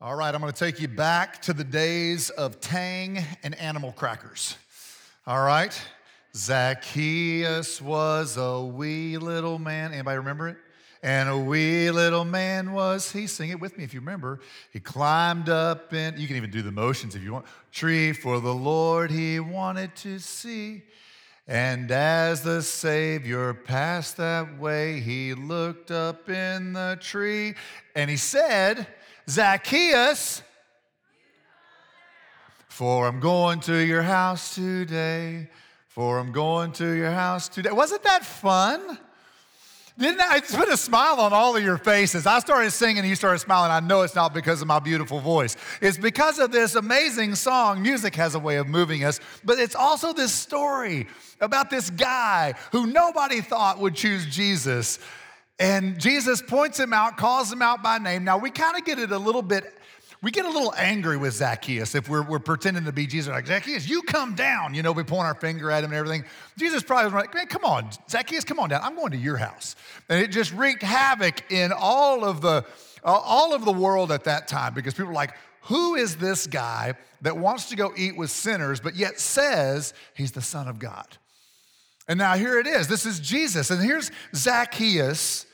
All right, I'm going to take you back to the days of Tang and animal crackers. All right, Zacchaeus was a wee little man. Anybody remember it? And a wee little man was he. Sing it with me if you remember. He climbed up in, you can even do the motions if you want. Tree for the Lord he wanted to see. And as the Savior passed that way, he looked up in the tree and he said, Zacchaeus, for I'm going to your house today. For I'm going to your house today. Wasn't that fun? Didn't I just put a smile on all of your faces? I started singing and you started smiling. I know it's not because of my beautiful voice. It's because of this amazing song. Music has a way of moving us, but it's also this story about this guy who nobody thought would choose Jesus. And Jesus points him out, calls him out by name. Now, we kind of get it a little bit, we get a little angry with Zacchaeus if we're, we're pretending to be Jesus. Like, Zacchaeus, you come down. You know, we point our finger at him and everything. Jesus probably was like, man, come on, Zacchaeus, come on down. I'm going to your house. And it just wreaked havoc in all of the, all of the world at that time because people were like, who is this guy that wants to go eat with sinners, but yet says he's the Son of God? And now here it is. This is Jesus. And here's Zacchaeus.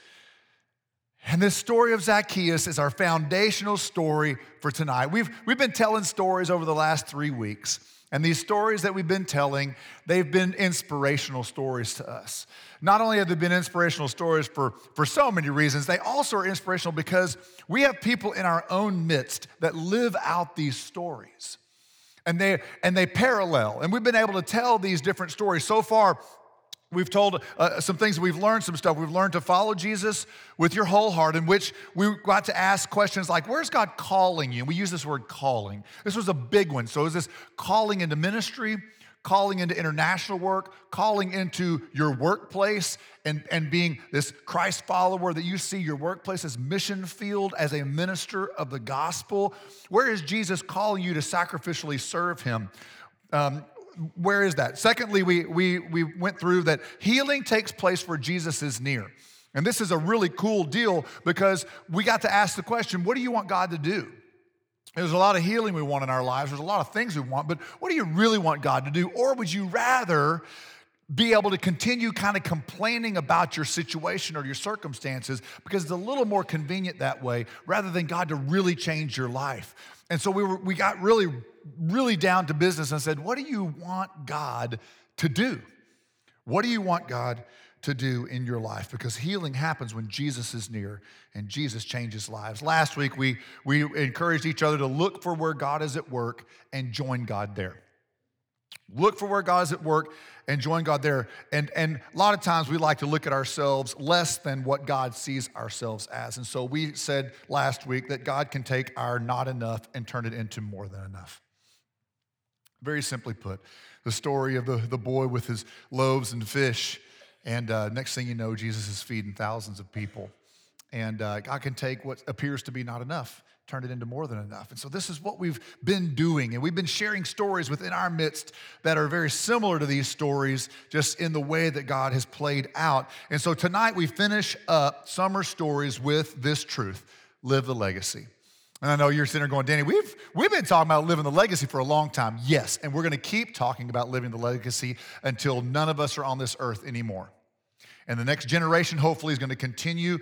And this story of Zacchaeus is our foundational story for tonight. We've, we've been telling stories over the last three weeks. And these stories that we've been telling, they've been inspirational stories to us. Not only have they been inspirational stories for, for so many reasons, they also are inspirational because we have people in our own midst that live out these stories. And they, and they parallel. And we've been able to tell these different stories. So far, We've told uh, some things, we've learned some stuff. We've learned to follow Jesus with your whole heart, in which we got to ask questions like, Where's God calling you? we use this word calling. This was a big one. So, is this calling into ministry, calling into international work, calling into your workplace, and, and being this Christ follower that you see your workplace as mission field, as a minister of the gospel? Where is Jesus calling you to sacrificially serve Him? Um, where is that? Secondly, we, we, we went through that healing takes place where Jesus is near. And this is a really cool deal because we got to ask the question what do you want God to do? There's a lot of healing we want in our lives, there's a lot of things we want, but what do you really want God to do? Or would you rather be able to continue kind of complaining about your situation or your circumstances because it's a little more convenient that way rather than God to really change your life? And so we, were, we got really really down to business and said, What do you want God to do? What do you want God to do in your life? Because healing happens when Jesus is near and Jesus changes lives. Last week, we, we encouraged each other to look for where God is at work and join God there. Look for where God is at work and join God there. And, and a lot of times we like to look at ourselves less than what God sees ourselves as. And so we said last week that God can take our not enough and turn it into more than enough. Very simply put, the story of the, the boy with his loaves and fish. And uh, next thing you know, Jesus is feeding thousands of people. And uh, God can take what appears to be not enough, turn it into more than enough. And so, this is what we've been doing. And we've been sharing stories within our midst that are very similar to these stories, just in the way that God has played out. And so, tonight we finish up summer stories with this truth live the legacy. And I know you're sitting there going, Danny, we've, we've been talking about living the legacy for a long time. Yes, and we're going to keep talking about living the legacy until none of us are on this earth anymore. And the next generation, hopefully, is going to continue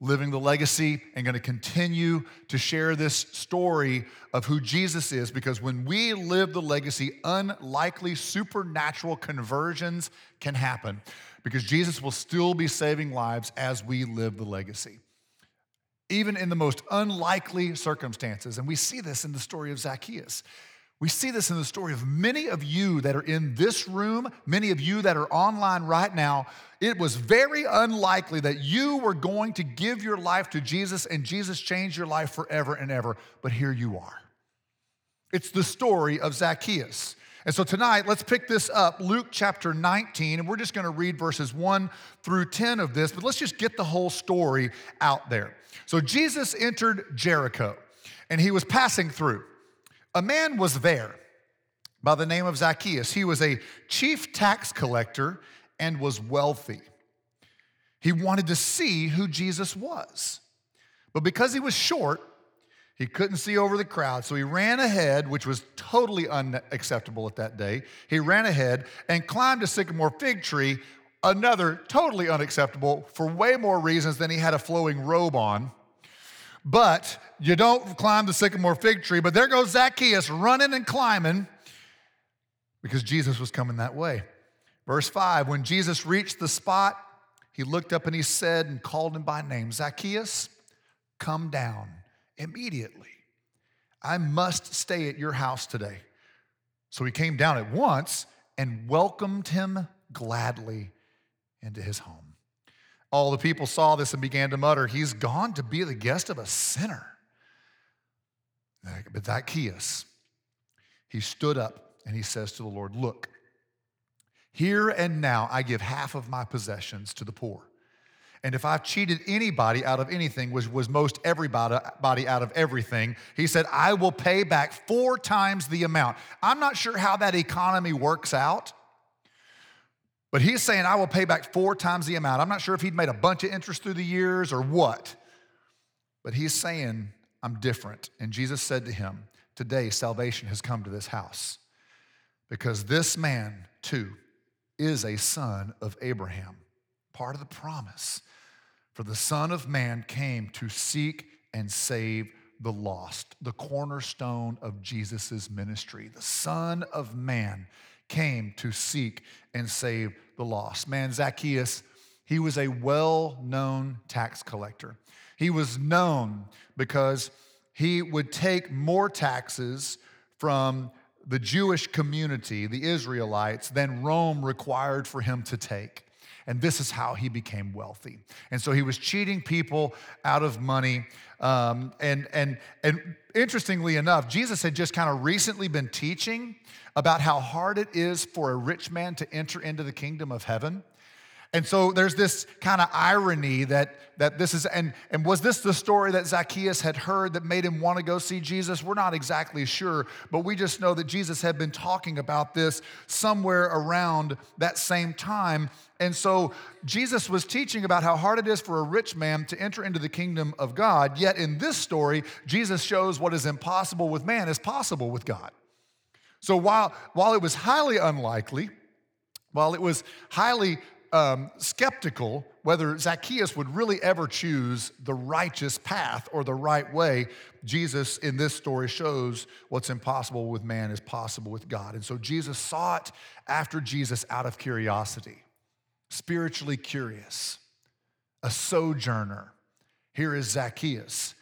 living the legacy and going to continue to share this story of who Jesus is because when we live the legacy, unlikely supernatural conversions can happen because Jesus will still be saving lives as we live the legacy even in the most unlikely circumstances. And we see this in the story of Zacchaeus. We see this in the story of many of you that are in this room, many of you that are online right now. It was very unlikely that you were going to give your life to Jesus and Jesus changed your life forever and ever, but here you are. It's the story of Zacchaeus. And so tonight, let's pick this up, Luke chapter 19, and we're just going to read verses 1 through 10 of this, but let's just get the whole story out there. So Jesus entered Jericho and he was passing through. A man was there by the name of Zacchaeus. He was a chief tax collector and was wealthy. He wanted to see who Jesus was. But because he was short, He couldn't see over the crowd, so he ran ahead, which was totally unacceptable at that day. He ran ahead and climbed a sycamore fig tree, another totally unacceptable for way more reasons than he had a flowing robe on. But you don't climb the sycamore fig tree, but there goes Zacchaeus running and climbing because Jesus was coming that way. Verse 5 When Jesus reached the spot, he looked up and he said and called him by name Zacchaeus, come down immediately. I must stay at your house today. So he came down at once and welcomed him gladly into his home. All the people saw this and began to mutter, He's gone to be the guest of a sinner. But Zacchaeus, he stood up and he says to the Lord, Look, here and now I give half of my possessions to the poor. And if I've cheated anybody out of anything, which was most everybody out of everything, he said, I will pay back four times the amount. I'm not sure how that economy works out, but he's saying, I will pay back four times the amount. I'm not sure if he'd made a bunch of interest through the years or what, but he's saying, I'm different. And Jesus said to him, Today salvation has come to this house because this man, too, is a son of Abraham, part of the promise. For the Son of Man came to seek and save the lost, the cornerstone of Jesus' ministry. The Son of Man came to seek and save the lost. Man, Zacchaeus, he was a well known tax collector. He was known because he would take more taxes from the Jewish community, the Israelites, than Rome required for him to take. And this is how he became wealthy. And so he was cheating people out of money. Um, and, and, and interestingly enough, Jesus had just kind of recently been teaching about how hard it is for a rich man to enter into the kingdom of heaven. And so there's this kind of irony that, that this is, and, and was this the story that Zacchaeus had heard that made him want to go see Jesus? We're not exactly sure, but we just know that Jesus had been talking about this somewhere around that same time. And so Jesus was teaching about how hard it is for a rich man to enter into the kingdom of God. Yet in this story, Jesus shows what is impossible with man is possible with God. So while, while it was highly unlikely, while it was highly um, skeptical whether Zacchaeus would really ever choose the righteous path or the right way. Jesus in this story shows what's impossible with man is possible with God. And so Jesus sought after Jesus out of curiosity, spiritually curious, a sojourner. Here is Zacchaeus.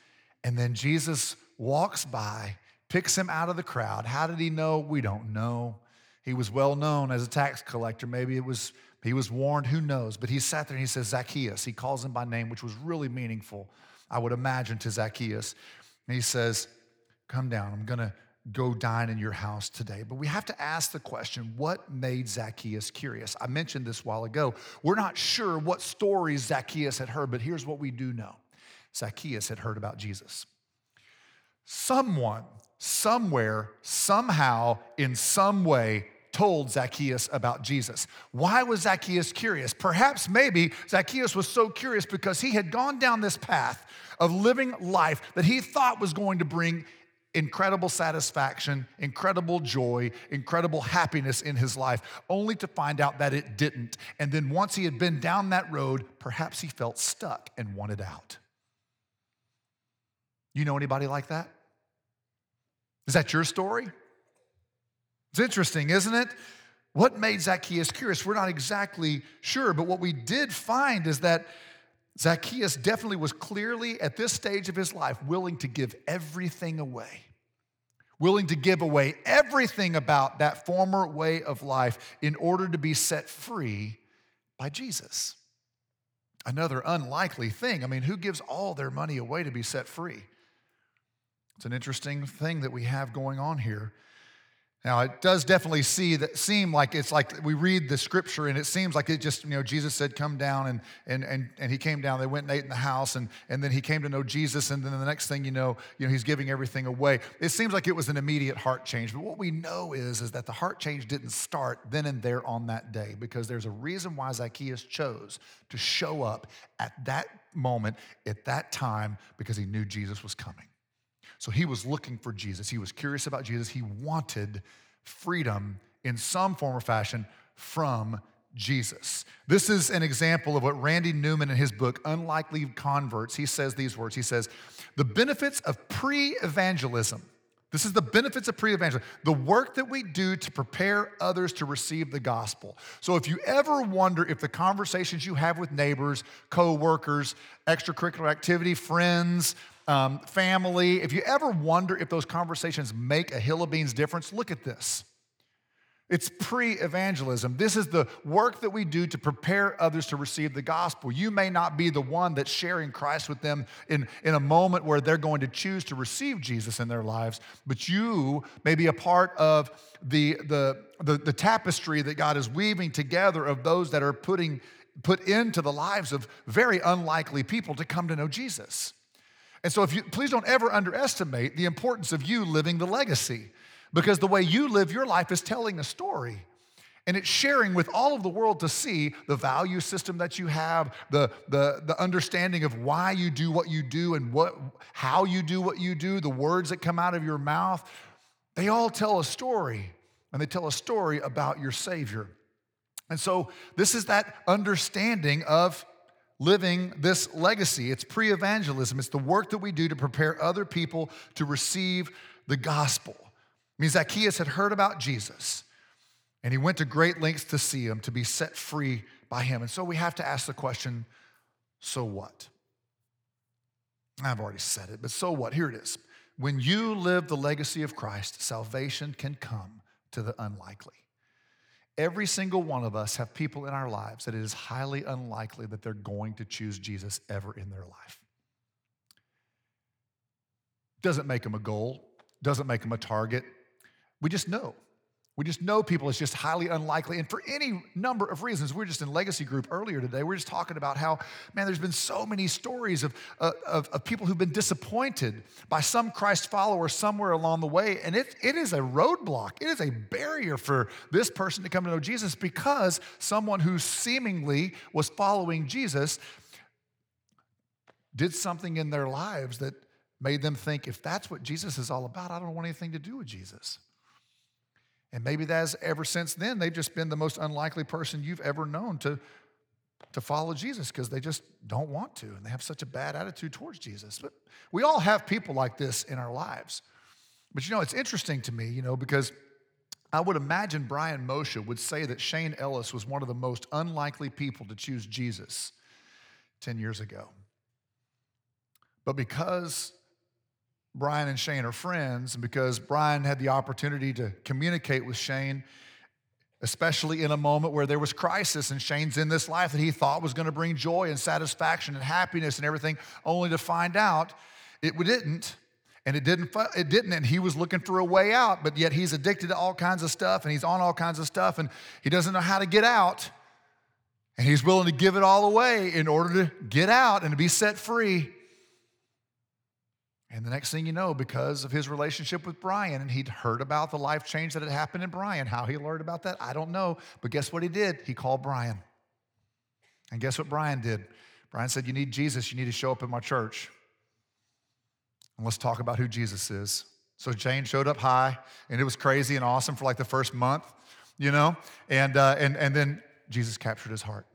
And then Jesus walks by, picks him out of the crowd. How did he know? We don't know. He was well known as a tax collector. Maybe it was he was warned, who knows? But he sat there and he says, Zacchaeus. He calls him by name, which was really meaningful, I would imagine, to Zacchaeus. And he says, Come down. I'm going to go dine in your house today. But we have to ask the question what made Zacchaeus curious? I mentioned this while ago. We're not sure what stories Zacchaeus had heard, but here's what we do know Zacchaeus had heard about Jesus. Someone, somewhere, somehow, in some way, told Zacchaeus about Jesus. Why was Zacchaeus curious? Perhaps maybe Zacchaeus was so curious because he had gone down this path of living life that he thought was going to bring incredible satisfaction, incredible joy, incredible happiness in his life, only to find out that it didn't. And then once he had been down that road, perhaps he felt stuck and wanted out. You know anybody like that? Is that your story? It's interesting, isn't it? What made Zacchaeus curious? We're not exactly sure, but what we did find is that Zacchaeus definitely was clearly at this stage of his life willing to give everything away. Willing to give away everything about that former way of life in order to be set free by Jesus. Another unlikely thing. I mean, who gives all their money away to be set free? It's an interesting thing that we have going on here. Now, it does definitely see that seem like it's like we read the scripture and it seems like it just, you know, Jesus said, come down and and and, and he came down. They went and ate in the house and, and then he came to know Jesus, and then the next thing you know, you know, he's giving everything away. It seems like it was an immediate heart change. But what we know is, is that the heart change didn't start then and there on that day, because there's a reason why Zacchaeus chose to show up at that moment, at that time, because he knew Jesus was coming. So he was looking for Jesus. He was curious about Jesus. He wanted freedom in some form or fashion from Jesus. This is an example of what Randy Newman in his book, Unlikely Converts, he says these words. He says, The benefits of pre evangelism. This is the benefits of pre evangelism, the work that we do to prepare others to receive the gospel. So, if you ever wonder if the conversations you have with neighbors, co workers, extracurricular activity, friends, um, family, if you ever wonder if those conversations make a hill of beans difference, look at this. It's pre evangelism. This is the work that we do to prepare others to receive the gospel. You may not be the one that's sharing Christ with them in, in a moment where they're going to choose to receive Jesus in their lives, but you may be a part of the, the, the, the tapestry that God is weaving together of those that are putting, put into the lives of very unlikely people to come to know Jesus. And so, if you please don't ever underestimate the importance of you living the legacy because the way you live your life is telling a story. And it's sharing with all of the world to see the value system that you have, the, the, the understanding of why you do what you do and what, how you do what you do, the words that come out of your mouth. They all tell a story, and they tell a story about your Savior. And so, this is that understanding of living this legacy. It's pre evangelism, it's the work that we do to prepare other people to receive the gospel. I mean, Zacchaeus had heard about Jesus and he went to great lengths to see him, to be set free by him. And so we have to ask the question so what? I've already said it, but so what? Here it is. When you live the legacy of Christ, salvation can come to the unlikely. Every single one of us have people in our lives that it is highly unlikely that they're going to choose Jesus ever in their life. Doesn't make them a goal, doesn't make them a target, we just know. We just know people is just highly unlikely. And for any number of reasons, we are just in legacy group earlier today. We are just talking about how, man, there's been so many stories of, uh, of, of, people who've been disappointed by some Christ follower somewhere along the way. And it, it is a roadblock, it is a barrier for this person to come to know Jesus because someone who seemingly was following Jesus did something in their lives that made them think, if that's what Jesus is all about, I don't want anything to do with Jesus. And maybe that's ever since then, they've just been the most unlikely person you've ever known to, to follow Jesus because they just don't want to and they have such a bad attitude towards Jesus. But we all have people like this in our lives. But you know, it's interesting to me, you know, because I would imagine Brian Moshe would say that Shane Ellis was one of the most unlikely people to choose Jesus 10 years ago. But because Brian and Shane are friends, and because Brian had the opportunity to communicate with Shane, especially in a moment where there was crisis and Shane's in this life that he thought was going to bring joy and satisfaction and happiness and everything, only to find out it didn't. And it didn't, it didn't, and he was looking for a way out, but yet he's addicted to all kinds of stuff and he's on all kinds of stuff and he doesn't know how to get out. And he's willing to give it all away in order to get out and to be set free. And the next thing you know, because of his relationship with Brian, and he'd heard about the life change that had happened in Brian, how he learned about that, I don't know. But guess what he did? He called Brian. And guess what Brian did? Brian said, You need Jesus, you need to show up in my church. And let's talk about who Jesus is. So Shane showed up high, and it was crazy and awesome for like the first month, you know? And, uh, and, and then Jesus captured his heart,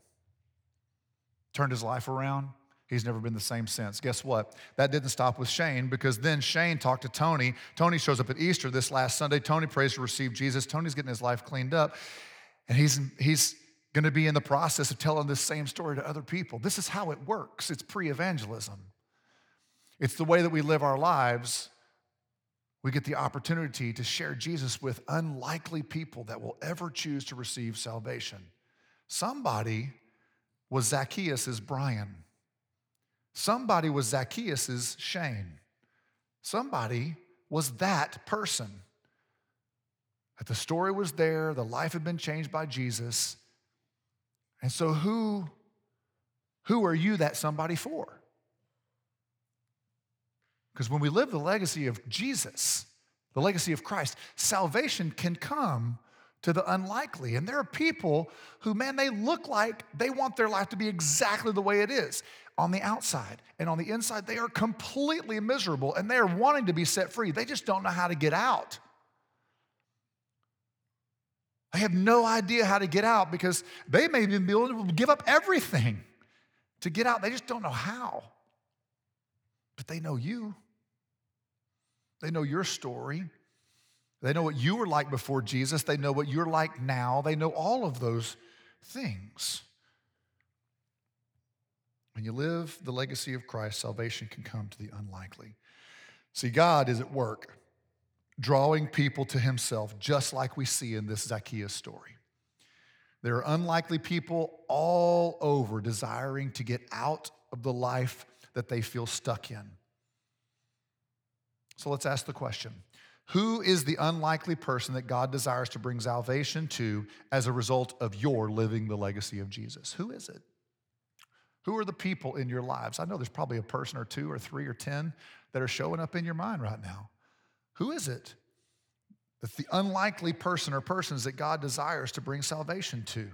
turned his life around, He's never been the same since. Guess what? That didn't stop with Shane because then Shane talked to Tony. Tony shows up at Easter this last Sunday. Tony prays to receive Jesus. Tony's getting his life cleaned up. And he's, he's going to be in the process of telling this same story to other people. This is how it works it's pre evangelism. It's the way that we live our lives. We get the opportunity to share Jesus with unlikely people that will ever choose to receive salvation. Somebody was Zacchaeus' Brian. Somebody was Zacchaeus's Shane. Somebody was that person. That the story was there, the life had been changed by Jesus. And so who who are you that somebody for? Because when we live the legacy of Jesus, the legacy of Christ, salvation can come to the unlikely. And there are people who, man, they look like they want their life to be exactly the way it is on the outside. And on the inside, they are completely miserable and they are wanting to be set free. They just don't know how to get out. They have no idea how to get out because they may be able to give up everything to get out. They just don't know how. But they know you. They know your story. They know what you were like before Jesus. They know what you're like now. They know all of those things. When you live the legacy of Christ, salvation can come to the unlikely. See, God is at work drawing people to himself, just like we see in this Zacchaeus story. There are unlikely people all over desiring to get out of the life that they feel stuck in. So let's ask the question Who is the unlikely person that God desires to bring salvation to as a result of your living the legacy of Jesus? Who is it? Who are the people in your lives? I know there's probably a person or two or three or 10 that are showing up in your mind right now. Who is it? It's the unlikely person or persons that God desires to bring salvation to.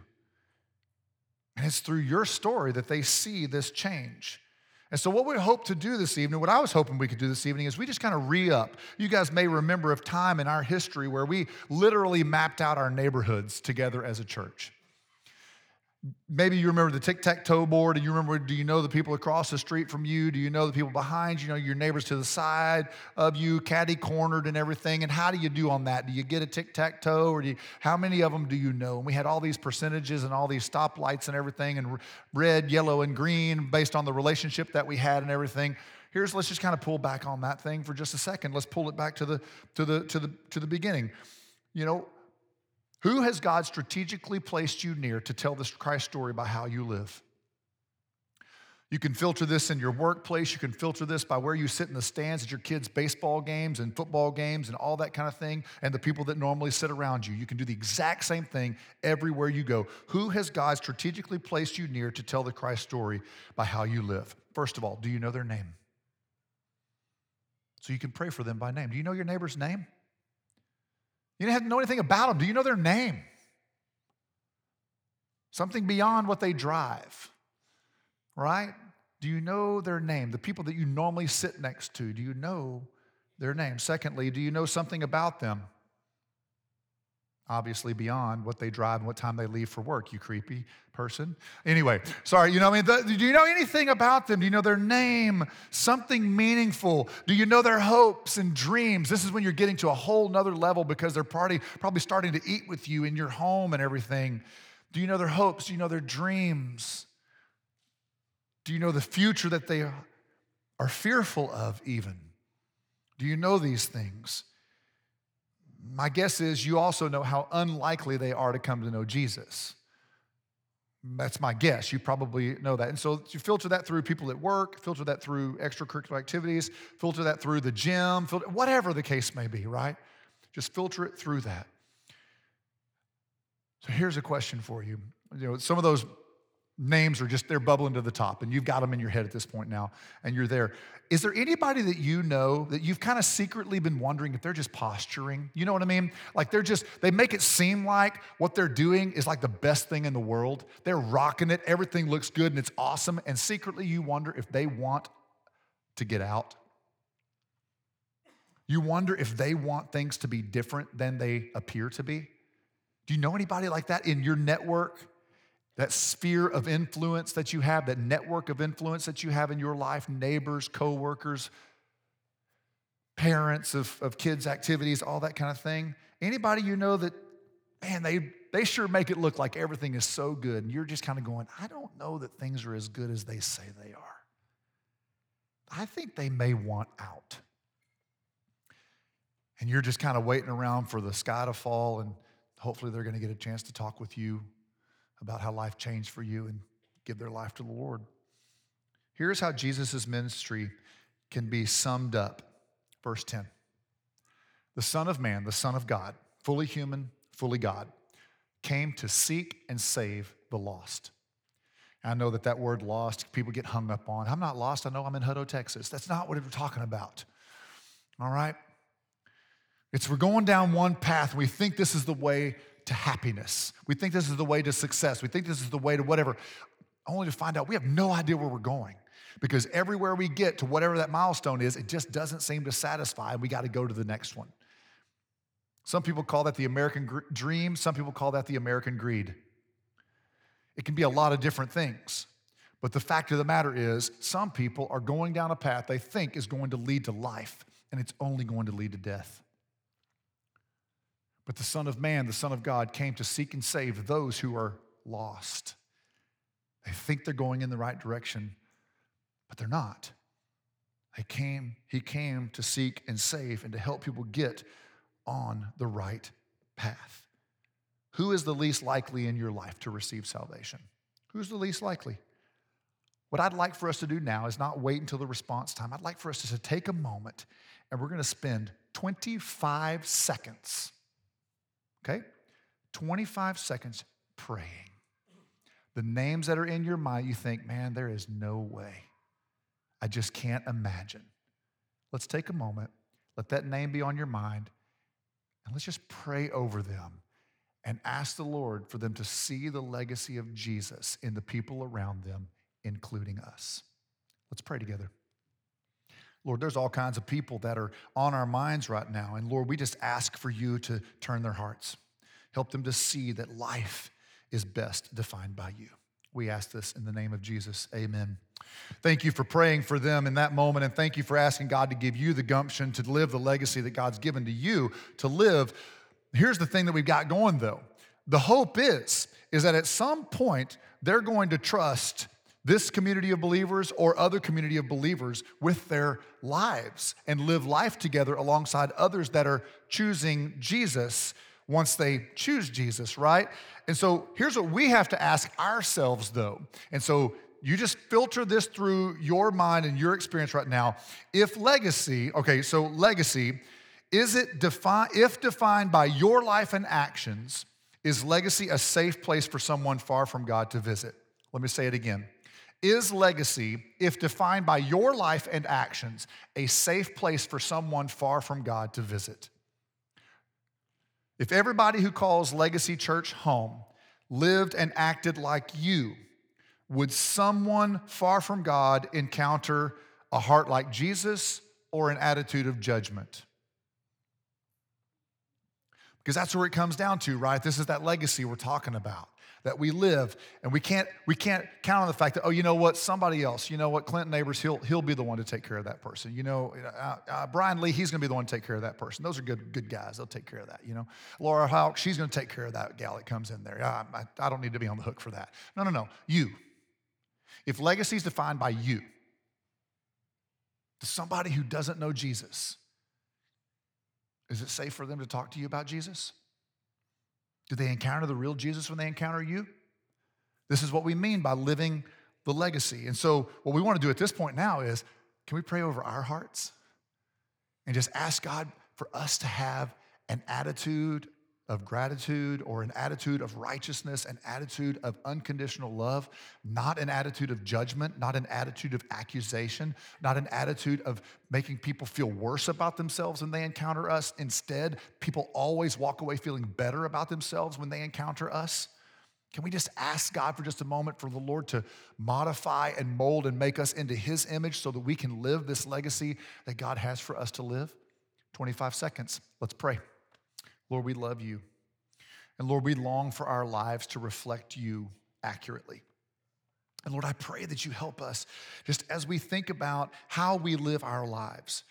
And it's through your story that they see this change. And so, what we hope to do this evening, what I was hoping we could do this evening, is we just kind of re up. You guys may remember of time in our history where we literally mapped out our neighborhoods together as a church. Maybe you remember the tic tac toe board, and you remember do you know the people across the street from you? Do you know the people behind you? Know your neighbors to the side of you, caddy cornered and everything. And how do you do on that? Do you get a tic tac toe, or do you, how many of them do you know? And we had all these percentages and all these stoplights and everything, and red, yellow, and green based on the relationship that we had and everything. Here's let's just kind of pull back on that thing for just a second. Let's pull it back to the to the to the to the beginning. You know, who has God strategically placed you near to tell this Christ story by how you live? You can filter this in your workplace. You can filter this by where you sit in the stands at your kids' baseball games and football games and all that kind of thing, and the people that normally sit around you. You can do the exact same thing everywhere you go. Who has God strategically placed you near to tell the Christ story by how you live? First of all, do you know their name? So you can pray for them by name. Do you know your neighbor's name? You didn't have to know anything about them. Do you know their name? Something beyond what they drive, right? Do you know their name? The people that you normally sit next to, do you know their name? Secondly, do you know something about them? Obviously beyond what they drive and what time they leave for work, you creepy person. Anyway, sorry, you know, I mean, the, do you know anything about them? Do you know their name? Something meaningful? Do you know their hopes and dreams? This is when you're getting to a whole nother level because they're probably, probably starting to eat with you in your home and everything. Do you know their hopes? Do you know their dreams? Do you know the future that they are fearful of, even? Do you know these things? My guess is you also know how unlikely they are to come to know Jesus. That's my guess. You probably know that. And so you filter that through people at work, filter that through extracurricular activities, filter that through the gym, filter, whatever the case may be, right? Just filter it through that. So here's a question for you. You know, some of those names are just they're bubbling to the top and you've got them in your head at this point now and you're there. Is there anybody that you know that you've kind of secretly been wondering if they're just posturing? You know what i mean? Like they're just they make it seem like what they're doing is like the best thing in the world. They're rocking it everything looks good and it's awesome and secretly you wonder if they want to get out. You wonder if they want things to be different than they appear to be. Do you know anybody like that in your network that sphere of influence that you have, that network of influence that you have in your life, neighbors, coworkers, parents of, of kids' activities, all that kind of thing. Anybody you know that, man, they, they sure make it look like everything is so good, and you're just kind of going, I don't know that things are as good as they say they are. I think they may want out. And you're just kind of waiting around for the sky to fall, and hopefully they're going to get a chance to talk with you about how life changed for you and give their life to the Lord. Here's how Jesus' ministry can be summed up. Verse 10 The Son of Man, the Son of God, fully human, fully God, came to seek and save the lost. I know that that word lost, people get hung up on. I'm not lost. I know I'm in Hutto, Texas. That's not what we're talking about. All right? It's we're going down one path. We think this is the way to happiness. We think this is the way to success. We think this is the way to whatever, only to find out we have no idea where we're going. Because everywhere we get to whatever that milestone is, it just doesn't seem to satisfy. We got to go to the next one. Some people call that the American dream, some people call that the American greed. It can be a lot of different things. But the fact of the matter is, some people are going down a path they think is going to lead to life, and it's only going to lead to death. But the Son of Man, the Son of God, came to seek and save those who are lost. They think they're going in the right direction, but they're not. He came, he came to seek and save and to help people get on the right path. Who is the least likely in your life to receive salvation? Who's the least likely? What I'd like for us to do now is not wait until the response time. I'd like for us to take a moment and we're going to spend 25 seconds Okay? 25 seconds praying. The names that are in your mind, you think, man, there is no way. I just can't imagine. Let's take a moment, let that name be on your mind, and let's just pray over them and ask the Lord for them to see the legacy of Jesus in the people around them, including us. Let's pray together. Lord, there's all kinds of people that are on our minds right now. And Lord, we just ask for you to turn their hearts. Help them to see that life is best defined by you. We ask this in the name of Jesus. Amen. Thank you for praying for them in that moment, and thank you for asking God to give you the gumption to live the legacy that God's given to you to live. Here's the thing that we've got going though. The hope is is that at some point they're going to trust this community of believers or other community of believers with their lives and live life together alongside others that are choosing Jesus once they choose Jesus, right? And so here's what we have to ask ourselves though. And so you just filter this through your mind and your experience right now. If legacy, okay, so legacy, is it defined, if defined by your life and actions, is legacy a safe place for someone far from God to visit? Let me say it again. Is legacy, if defined by your life and actions, a safe place for someone far from God to visit? If everybody who calls Legacy Church home lived and acted like you, would someone far from God encounter a heart like Jesus or an attitude of judgment? Because that's where it comes down to, right? This is that legacy we're talking about that we live. And we can't we can't count on the fact that oh you know what? Somebody else you know what? Clinton neighbors he'll he'll be the one to take care of that person. You know uh, uh, brian lee he's going to be the one to take care of that person. Those are good good guys. They'll take care of that you know? Laura hawk she's going to take care of that gal that comes in there. I, I, I don't need to be on the hook for that. No no no. You. If legacy is defined by you to somebody who doesn't know jesus is it safe for them to talk to you about jesus do they encounter the real Jesus when they encounter you? This is what we mean by living the legacy. And so, what we want to do at this point now is can we pray over our hearts and just ask God for us to have an attitude of gratitude or an attitude of righteousness, an attitude of unconditional love, not an attitude of judgment, not an attitude of accusation, not an attitude of making people feel worse about themselves when they encounter us. Instead, people always walk away feeling better about themselves when they encounter us. Can we just ask God for just a moment for the Lord to modify and mold and make us into His image so that we can live this legacy that God has for us to live? 25 seconds. Let's pray. Lord, we love you. And Lord, we long for our lives to reflect you accurately. And Lord, I pray that you help us just as we think about how we live our lives.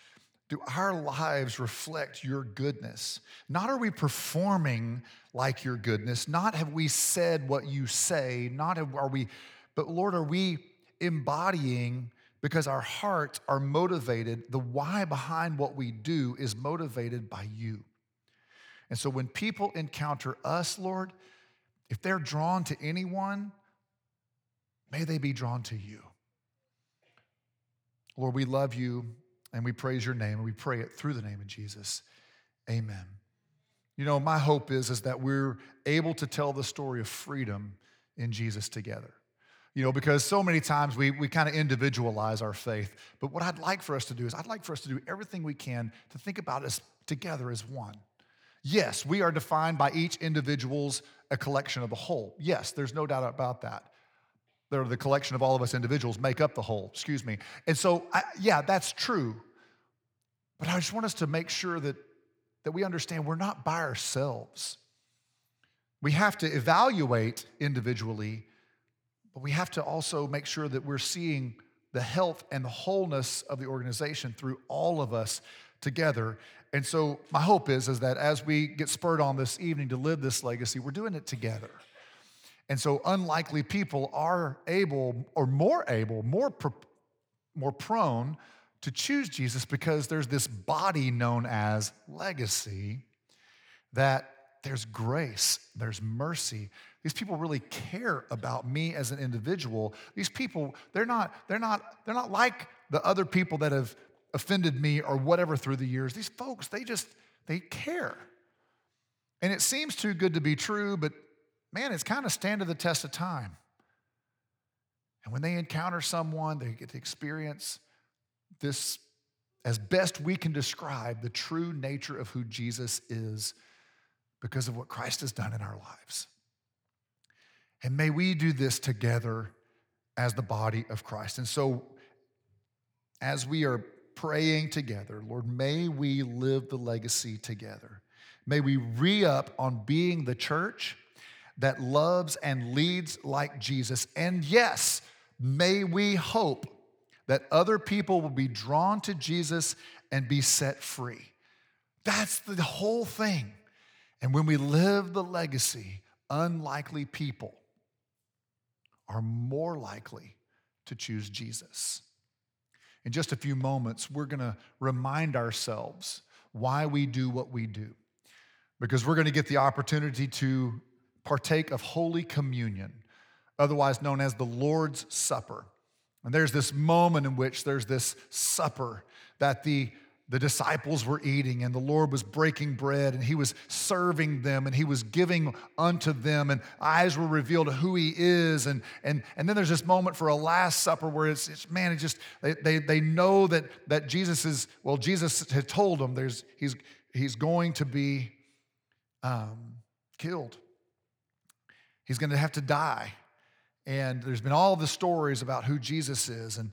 Do our lives reflect your goodness? Not are we performing like your goodness, not have we said what you say, not have, are we, but Lord, are we embodying because our hearts are motivated, the why behind what we do is motivated by you. And so when people encounter us, Lord, if they're drawn to anyone, may they be drawn to you. Lord, we love you and we praise your name and we pray it through the name of Jesus. Amen. You know, my hope is, is that we're able to tell the story of freedom in Jesus together. You know, because so many times we, we kind of individualize our faith. But what I'd like for us to do is, I'd like for us to do everything we can to think about us together as one. Yes, we are defined by each individual's a collection of the whole. Yes, there's no doubt about that. They're the collection of all of us individuals make up the whole, excuse me. And so, I, yeah, that's true. But I just want us to make sure that, that we understand we're not by ourselves. We have to evaluate individually, but we have to also make sure that we're seeing the health and the wholeness of the organization through all of us together. And so my hope is, is that as we get spurred on this evening to live this legacy, we're doing it together. And so unlikely people are able or more able, more, more prone to choose Jesus because there's this body known as legacy that there's grace, there's mercy. These people really care about me as an individual. These people, they're not, they're not, they're not like the other people that have offended me or whatever through the years. These folks, they just, they care. And it seems too good to be true, but man, it's kind of stand to the test of time. And when they encounter someone, they get to experience this as best we can describe the true nature of who Jesus is because of what Christ has done in our lives. And may we do this together as the body of Christ. And so, as we are praying together, Lord, may we live the legacy together. May we re up on being the church that loves and leads like Jesus. And yes, may we hope that other people will be drawn to Jesus and be set free. That's the whole thing. And when we live the legacy, unlikely people are more likely to choose Jesus. In just a few moments, we're going to remind ourselves why we do what we do. Because we're going to get the opportunity to partake of Holy Communion, otherwise known as the Lord's Supper. And there's this moment in which there's this supper that the the disciples were eating and the Lord was breaking bread and he was serving them and he was giving unto them and eyes were revealed to who he is. And, and, and then there's this moment for a last supper where it's, it's man, it just, they, they, they know that, that Jesus is, well, Jesus had told them there's, he's, he's going to be um, killed. He's going to have to die. And there's been all the stories about who Jesus is. And,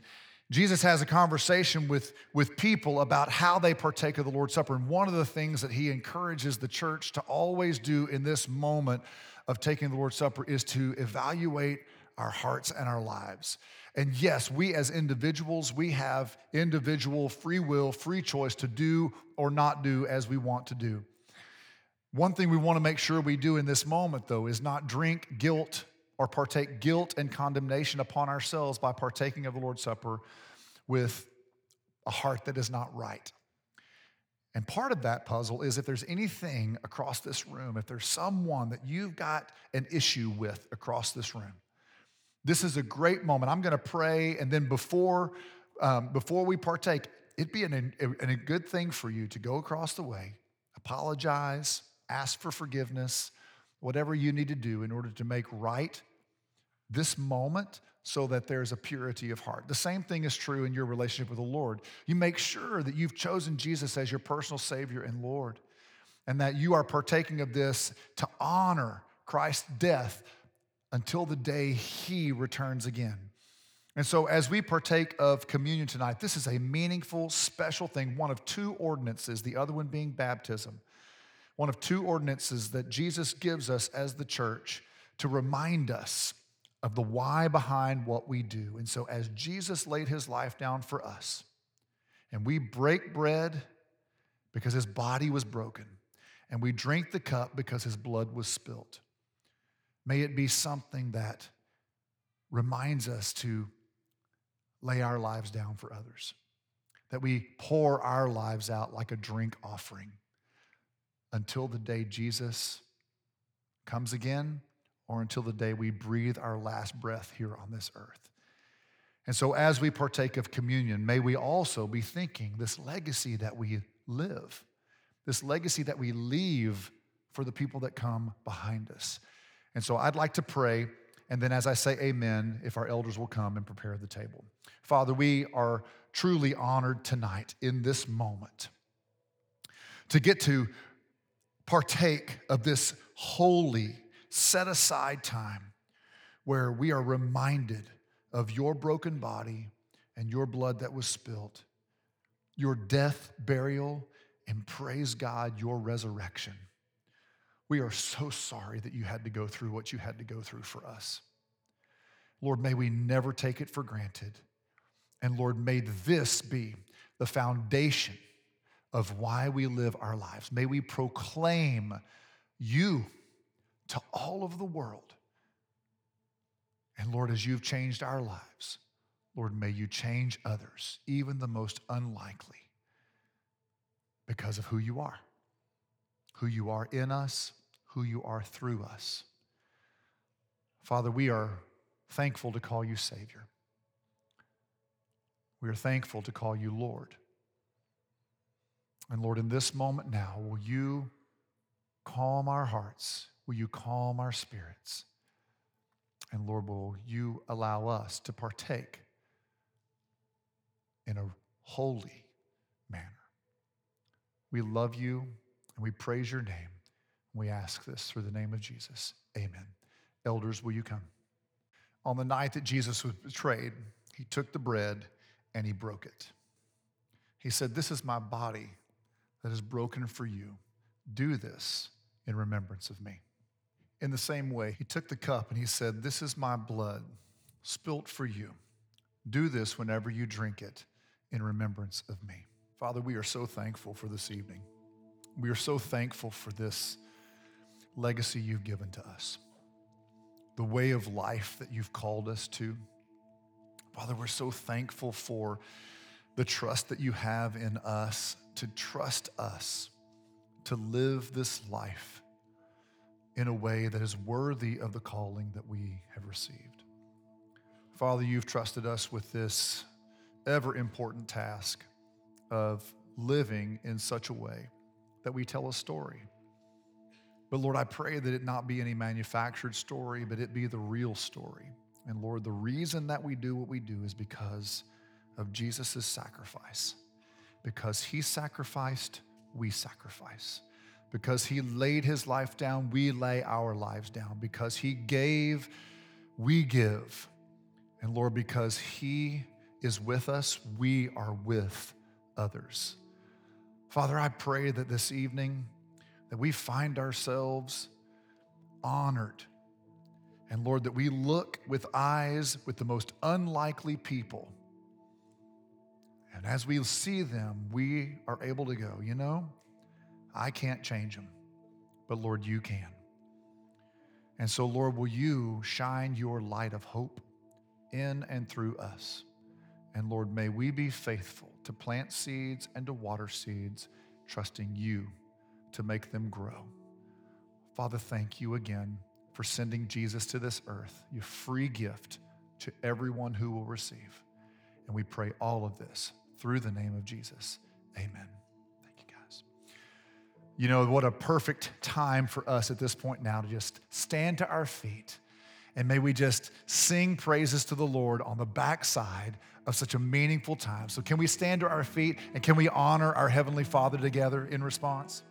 Jesus has a conversation with, with people about how they partake of the Lord's Supper. And one of the things that he encourages the church to always do in this moment of taking the Lord's Supper is to evaluate our hearts and our lives. And yes, we as individuals, we have individual free will, free choice to do or not do as we want to do. One thing we want to make sure we do in this moment, though, is not drink guilt or partake guilt and condemnation upon ourselves by partaking of the Lord's Supper with a heart that is not right. And part of that puzzle is if there's anything across this room, if there's someone that you've got an issue with across this room, this is a great moment. I'm going to pray, and then before, um, before we partake, it'd be an, a, a good thing for you to go across the way, apologize, ask for forgiveness, whatever you need to do in order to make right this moment so that there's a purity of heart. The same thing is true in your relationship with the Lord. You make sure that you've chosen Jesus as your personal Savior and Lord, and that you are partaking of this to honor Christ's death until the day He returns again. And so, as we partake of communion tonight, this is a meaningful, special thing, one of two ordinances, the other one being baptism one of two ordinances that Jesus gives us as the church to remind us of the why behind what we do. And so, as Jesus laid his life down for us, and we break bread because his body was broken, and we drink the cup because his blood was spilt, may it be something that reminds us to lay our lives down for others, that we pour our lives out like a drink offering until the day Jesus comes again or until the day we breathe our last breath here on this earth. And so, as we partake of communion, may we also be thinking this legacy that we live, this legacy that we leave for the people that come behind us. And so, I'd like to pray, and then as I say amen, if our elders will come and prepare the table. Father, we are truly honored tonight in this moment to get to partake of this holy, set aside time where we are reminded of your broken body and your blood that was spilt, your death, burial, and praise God, your resurrection. We are so sorry that you had to go through what you had to go through for us. Lord, may we never take it for granted. And Lord, may this be the foundation of why we live our lives. May we proclaim you to all of the world. And Lord, as you've changed our lives, Lord, may you change others, even the most unlikely, because of who you are, who you are in us, who you are through us. Father, we are thankful to call you Savior. We are thankful to call you Lord. And Lord, in this moment now, will you calm our hearts? Will you calm our spirits? And Lord, will you allow us to partake in a holy manner? We love you and we praise your name. We ask this through the name of Jesus. Amen. Elders, will you come? On the night that Jesus was betrayed, he took the bread and he broke it. He said, This is my body that is broken for you. Do this in remembrance of me. In the same way, he took the cup and he said, This is my blood spilt for you. Do this whenever you drink it in remembrance of me. Father, we are so thankful for this evening. We are so thankful for this legacy you've given to us, the way of life that you've called us to. Father, we're so thankful for the trust that you have in us to trust us to live this life in a way that is worthy of the calling that we have received. Father, you've trusted us with this ever important task of living in such a way that we tell a story. But Lord, I pray that it not be any manufactured story, but it be the real story. And Lord, the reason that we do what we do is because of Jesus' sacrifice. Because he sacrificed, we sacrifice. Because he laid his life down, we lay our lives down. Because he gave, we give. And Lord, because he is with us, we are with others. Father, I pray that this evening that we find ourselves honored. And Lord, that we look with eyes with the most unlikely people and as we see them, we are able to go, you know, I can't change them, but Lord, you can. And so, Lord, will you shine your light of hope in and through us? And Lord, may we be faithful to plant seeds and to water seeds, trusting you to make them grow. Father, thank you again for sending Jesus to this earth, your free gift to everyone who will receive. And we pray all of this through the name of Jesus. Amen. Thank you, guys. You know, what a perfect time for us at this point now to just stand to our feet and may we just sing praises to the Lord on the backside of such a meaningful time. So, can we stand to our feet and can we honor our Heavenly Father together in response?